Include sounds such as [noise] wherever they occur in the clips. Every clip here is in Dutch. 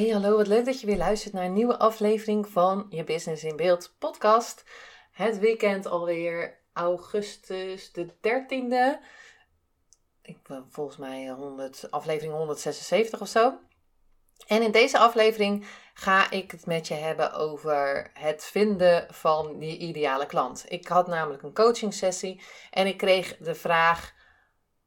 Hey hallo, wat leuk dat je weer luistert naar een nieuwe aflevering van je Business in Beeld podcast. Het weekend alweer augustus de 13e. Ik ben volgens mij 100, aflevering 176 of zo. En in deze aflevering ga ik het met je hebben over het vinden van je ideale klant. Ik had namelijk een coaching sessie en ik kreeg de vraag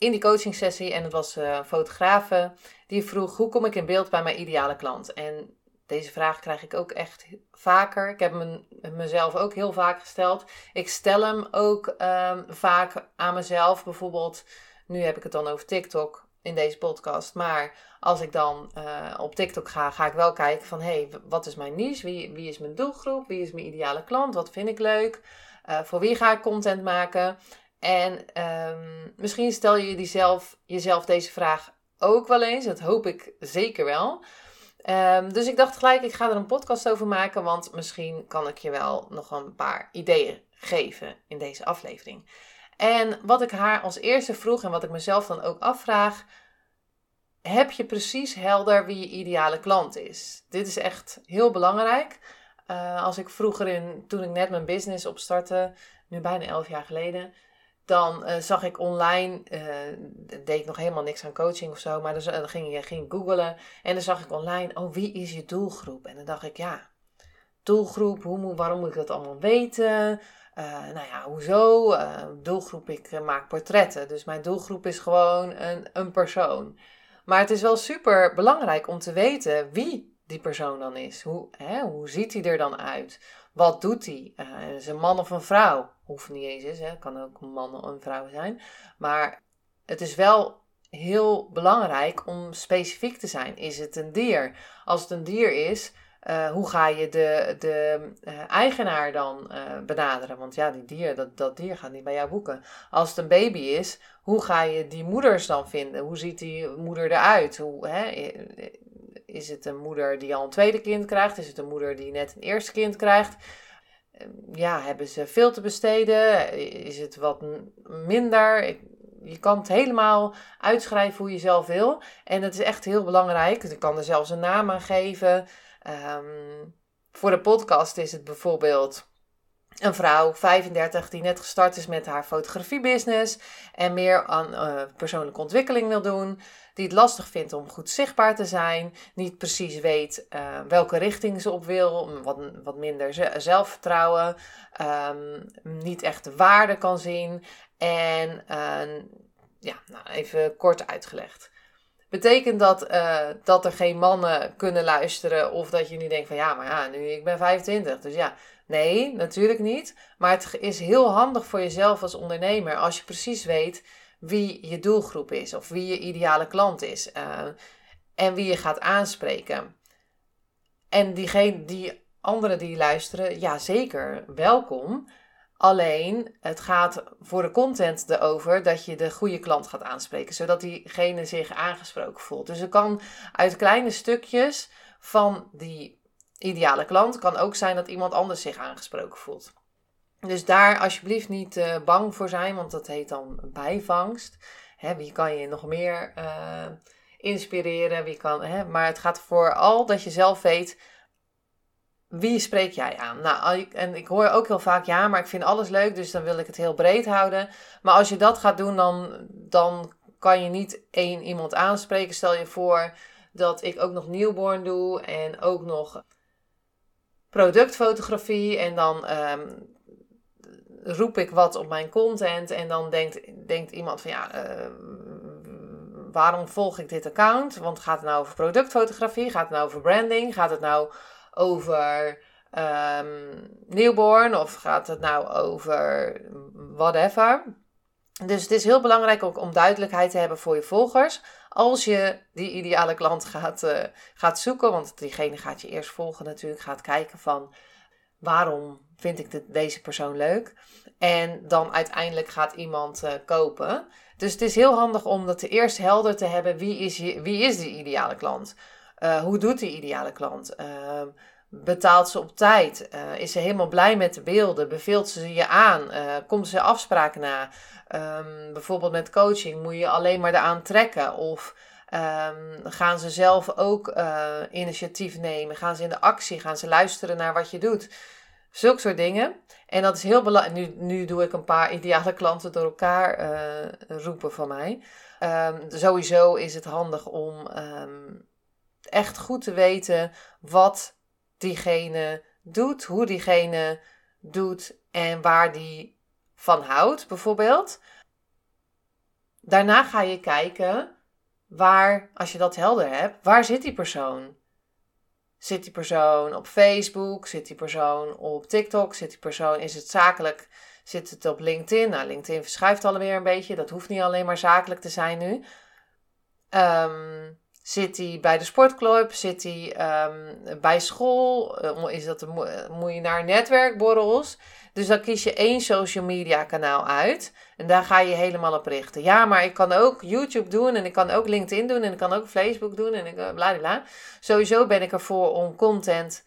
in die coaching sessie, en het was een fotografe, die vroeg hoe kom ik in beeld bij mijn ideale klant? En deze vraag krijg ik ook echt vaker. Ik heb hem mezelf ook heel vaak gesteld. Ik stel hem ook um, vaak aan mezelf. Bijvoorbeeld, nu heb ik het dan over TikTok in deze podcast. Maar als ik dan uh, op TikTok ga, ga ik wel kijken van... hé, hey, wat is mijn niche? Wie, wie is mijn doelgroep? Wie is mijn ideale klant? Wat vind ik leuk? Uh, voor wie ga ik content maken? En um, misschien stel je jezelf, jezelf deze vraag ook wel eens. Dat hoop ik zeker wel. Um, dus ik dacht gelijk, ik ga er een podcast over maken. Want misschien kan ik je wel nog een paar ideeën geven in deze aflevering. En wat ik haar als eerste vroeg en wat ik mezelf dan ook afvraag. Heb je precies helder wie je ideale klant is? Dit is echt heel belangrijk. Uh, als ik vroeger in, toen ik net mijn business opstartte, nu bijna elf jaar geleden, dan uh, zag ik online, uh, deed ik nog helemaal niks aan coaching of zo, maar dan, ging je ging googlen en dan zag ik online, oh wie is je doelgroep? En dan dacht ik, ja, doelgroep, hoe, waarom moet ik dat allemaal weten? Nou ja, hoezo? doelgroep, ik maak portretten, dus mijn doelgroep is gewoon een, een persoon. Maar het is wel super belangrijk om te weten wie die persoon dan is. Hoe, hè, hoe ziet hij er dan uit? Wat doet hij? Is een man of een vrouw? Hoeft niet eens, hè? kan ook een man of een vrouw zijn. Maar het is wel heel belangrijk om specifiek te zijn. Is het een dier? Als het een dier is, uh, hoe ga je de, de uh, eigenaar dan uh, benaderen? Want ja, die dier, dat, dat dier gaat niet bij jou boeken. Als het een baby is, hoe ga je die moeders dan vinden? Hoe ziet die moeder eruit? Hoe, hè? Is het een moeder die al een tweede kind krijgt? Is het een moeder die net een eerste kind krijgt? Ehm, ja, hebben ze veel te besteden? Is het wat minder? Je kan het helemaal uitschrijven hoe je zelf wil. En het is echt heel belangrijk. Ik kan er zelfs een naam aan geven. Um, voor de podcast is het bijvoorbeeld een vrouw, 35, die net gestart is met haar fotografiebusiness en meer aan uh, persoonlijke ontwikkeling wil doen. Die het lastig vindt om goed zichtbaar te zijn, niet precies weet uh, welke richting ze op wil, wat, wat minder zelfvertrouwen, um, niet echt de waarde kan zien. En uh, ja, nou, even kort uitgelegd. Betekent dat, uh, dat er geen mannen kunnen luisteren of dat je nu denkt van ja, maar ja, nu ik ben 25, dus ja, Nee, natuurlijk niet. Maar het is heel handig voor jezelf als ondernemer als je precies weet wie je doelgroep is of wie je ideale klant is uh, en wie je gaat aanspreken. En diegene, die anderen die luisteren, ja zeker, welkom. Alleen, het gaat voor de content erover dat je de goede klant gaat aanspreken, zodat diegene zich aangesproken voelt. Dus het kan uit kleine stukjes van die ideale klant. kan ook zijn dat iemand anders zich aangesproken voelt. Dus daar alsjeblieft niet uh, bang voor zijn, want dat heet dan bijvangst. Hè, wie kan je nog meer uh, inspireren? Wie kan, hè, maar het gaat vooral dat je zelf weet wie spreek jij aan? Nou, en ik hoor ook heel vaak, ja, maar ik vind alles leuk, dus dan wil ik het heel breed houden. Maar als je dat gaat doen, dan, dan kan je niet één iemand aanspreken. Stel je voor dat ik ook nog newborn doe en ook nog productfotografie en dan um, roep ik wat op mijn content en dan denkt, denkt iemand van ja, uh, waarom volg ik dit account? Want gaat het nou over productfotografie? Gaat het nou over branding? Gaat het nou over um, newborn? Of gaat het nou over whatever? Dus het is heel belangrijk ook om duidelijkheid te hebben voor je volgers. Als je die ideale klant gaat, uh, gaat zoeken, want diegene gaat je eerst volgen natuurlijk, gaat kijken van waarom vind ik deze persoon leuk. En dan uiteindelijk gaat iemand uh, kopen. Dus het is heel handig om dat eerst helder te hebben. Wie is, je, wie is die ideale klant? Uh, hoe doet die ideale klant? Uh, betaalt ze op tijd? Uh, is ze helemaal blij met de beelden? Beveelt ze je aan? komt ze afspraken na? Um, bijvoorbeeld met coaching moet je alleen maar eraan trekken. Of um, gaan ze zelf ook initiatief nemen? Gaan ze in de actie? Gaan ze luisteren naar wat je doet? Zulke soort dingen. En dat is heel belangrijk. Nu, nu doe ik een paar ideale klanten door elkaar uh, roepen van mij. Um, sowieso is het handig om um, echt goed te weten wat diegene doet, hoe diegene doet en waar die van houdt, bijvoorbeeld. Daarna ga je kijken waar, als je dat helder hebt, waar zit die persoon? Zit die persoon op Facebook? Zit die persoon op TikTok? Zit die persoon, is het zakelijk? Zit het op LinkedIn? Nou, LinkedIn verschuift alweer een beetje. Dat hoeft niet alleen maar zakelijk te zijn nu. Um, zit hij bij de sportclub? Zit hij um, bij school? Uh, is dat moet je naar netwerkborrels? Dus dan kies je één social media kanaal uit. En daar ga je helemaal op richten. Ja, maar ik kan ook YouTube doen. En ik kan ook LinkedIn doen. En ik kan ook Facebook doen. En ik uh, bla bla. Sowieso ben ik ervoor om content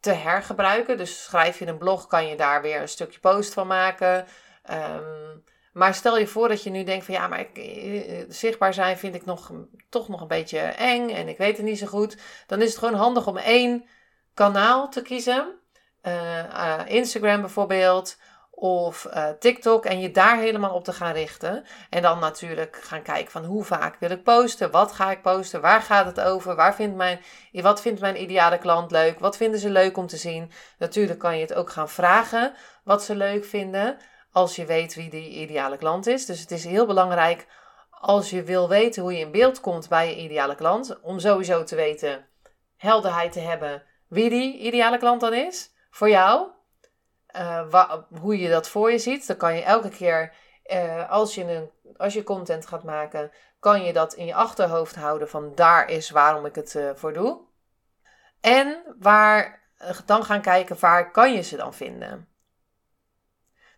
te hergebruiken. Dus schrijf je een blog, kan je daar weer een stukje post van maken. Um, maar stel je voor dat je nu denkt van ja, maar ik, eh, zichtbaar zijn vind ik nog, toch nog een beetje eng en ik weet het niet zo goed. Dan is het gewoon handig om één kanaal te kiezen. Uh, Instagram bijvoorbeeld of TikTok en je daar helemaal op te gaan richten. En dan natuurlijk gaan kijken van hoe vaak wil ik posten, wat ga ik posten, waar gaat het over, waar vindt mijn, wat vindt mijn ideale klant leuk, wat vinden ze leuk om te zien. Natuurlijk kan je het ook gaan vragen wat ze leuk vinden als je weet wie die ideale klant is. Dus het is heel belangrijk als je wil weten hoe je in beeld komt bij je ideale klant, om sowieso te weten, helderheid te hebben wie die ideale klant dan is voor jou. Uh, hoe je dat voor je ziet. Dan kan je elke keer, uh, als, je een, als je content gaat maken, kan je dat in je achterhoofd houden van daar is waarom ik het uh, voor doe. En waar, dan gaan kijken waar kan je ze dan vinden.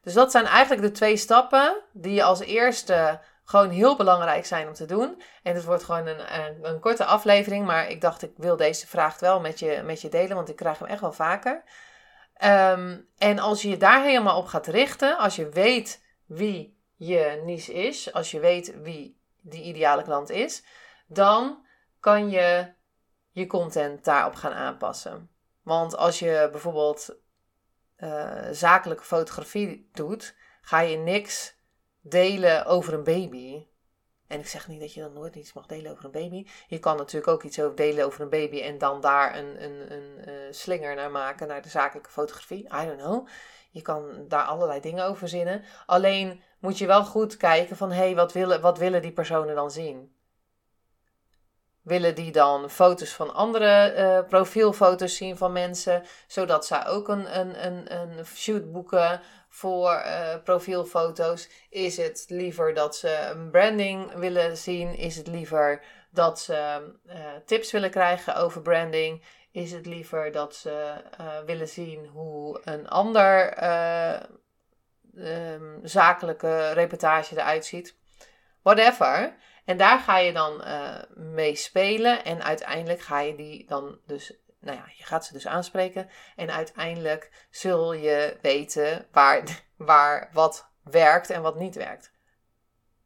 Dus dat zijn eigenlijk de twee stappen die je als eerste gewoon heel belangrijk zijn om te doen. En het wordt gewoon een, een, korte aflevering, maar ik dacht ik wil deze vraag wel met je, met je delen, want ik krijg hem echt wel vaker. Um, en als je je daar helemaal op gaat richten, als je weet wie je niche is, als je weet wie die ideale klant is, dan kan je je content daarop gaan aanpassen. Want als je bijvoorbeeld uh, zakelijke fotografie doet, ga je niks delen over een baby. En ik zeg niet dat je dan nooit iets mag delen over een baby. Je kan natuurlijk ook iets over delen over een baby en dan daar een, een, een uh, slinger naar maken naar de zakelijke fotografie. I don't know. Je kan daar allerlei dingen over zinnen. Alleen moet je wel goed kijken van hé, hey, wat, willen, wat willen die personen dan zien? Willen die dan foto's van andere uh, profielfoto's zien van mensen, zodat zij ook een, een, een, een shoot boeken voor uh, profielfoto's? Is het liever dat ze een branding willen zien? Is het liever dat ze uh, tips willen krijgen over branding? Is het liever dat ze willen zien hoe een ander um, zakelijke reportage eruit ziet? Whatever. En daar ga je dan uh, mee spelen. En uiteindelijk ga je die dan dus, nou ja, je gaat ze dus aanspreken. En uiteindelijk zul je weten waar, [laughs] waar wat werkt en wat niet werkt.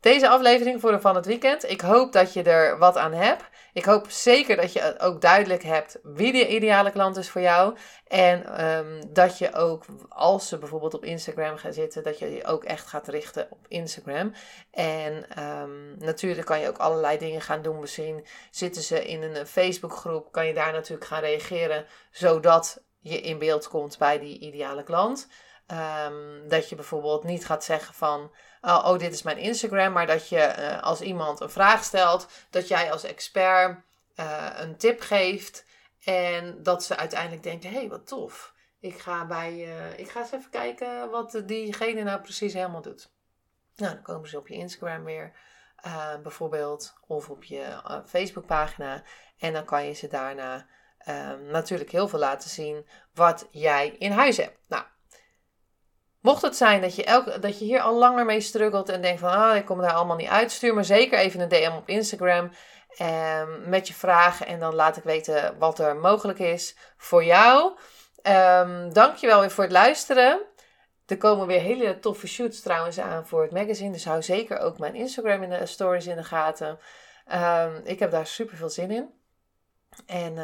Deze aflevering voor van het weekend. Ik hoop dat je er wat aan hebt. Ik hoop zeker dat je ook duidelijk hebt wie de ideale klant is voor jou. En um, dat je ook, als ze bijvoorbeeld op Instagram gaan zitten, dat je je ook echt gaat richten op Instagram. En um, natuurlijk kan je ook allerlei dingen gaan doen. Misschien zitten ze in een Facebookgroep, kan je daar natuurlijk gaan reageren, zodat je in beeld komt bij die ideale klant. Um, dat je bijvoorbeeld niet gaat zeggen van oh, oh, dit is mijn Instagram, maar dat je uh, als iemand een vraag stelt, dat jij als expert uh, een tip geeft en dat ze uiteindelijk denken, hé, hey, wat tof. Ik ga, bij, uh, ik ga eens even kijken wat diegene nou precies helemaal doet. Nou, dan komen ze op je Instagram weer, bijvoorbeeld, of op je uh, Facebookpagina. En dan kan je ze daarna um, natuurlijk heel veel laten zien wat jij in huis hebt. Nou, mocht het zijn dat je, elke, dat je hier al langer mee struggelt en denkt van, ah, ik kom daar allemaal niet uit, stuur me zeker even een DM op Instagram. Um, met je vragen en dan laat ik weten wat er mogelijk is voor jou. Um, dankjewel weer voor het luisteren. Er komen weer hele toffe shoots trouwens aan voor het magazine. Dus hou zeker ook mijn Instagram in de stories in de gaten. Um, ik heb daar super veel zin in. En,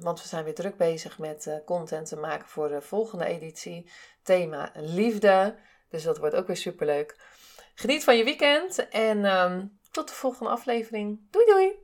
want we zijn weer druk bezig met uh, content te maken voor de volgende editie. Thema liefde. Dus dat wordt ook weer super leuk. Geniet van je weekend en tot de volgende aflevering. Doei doei!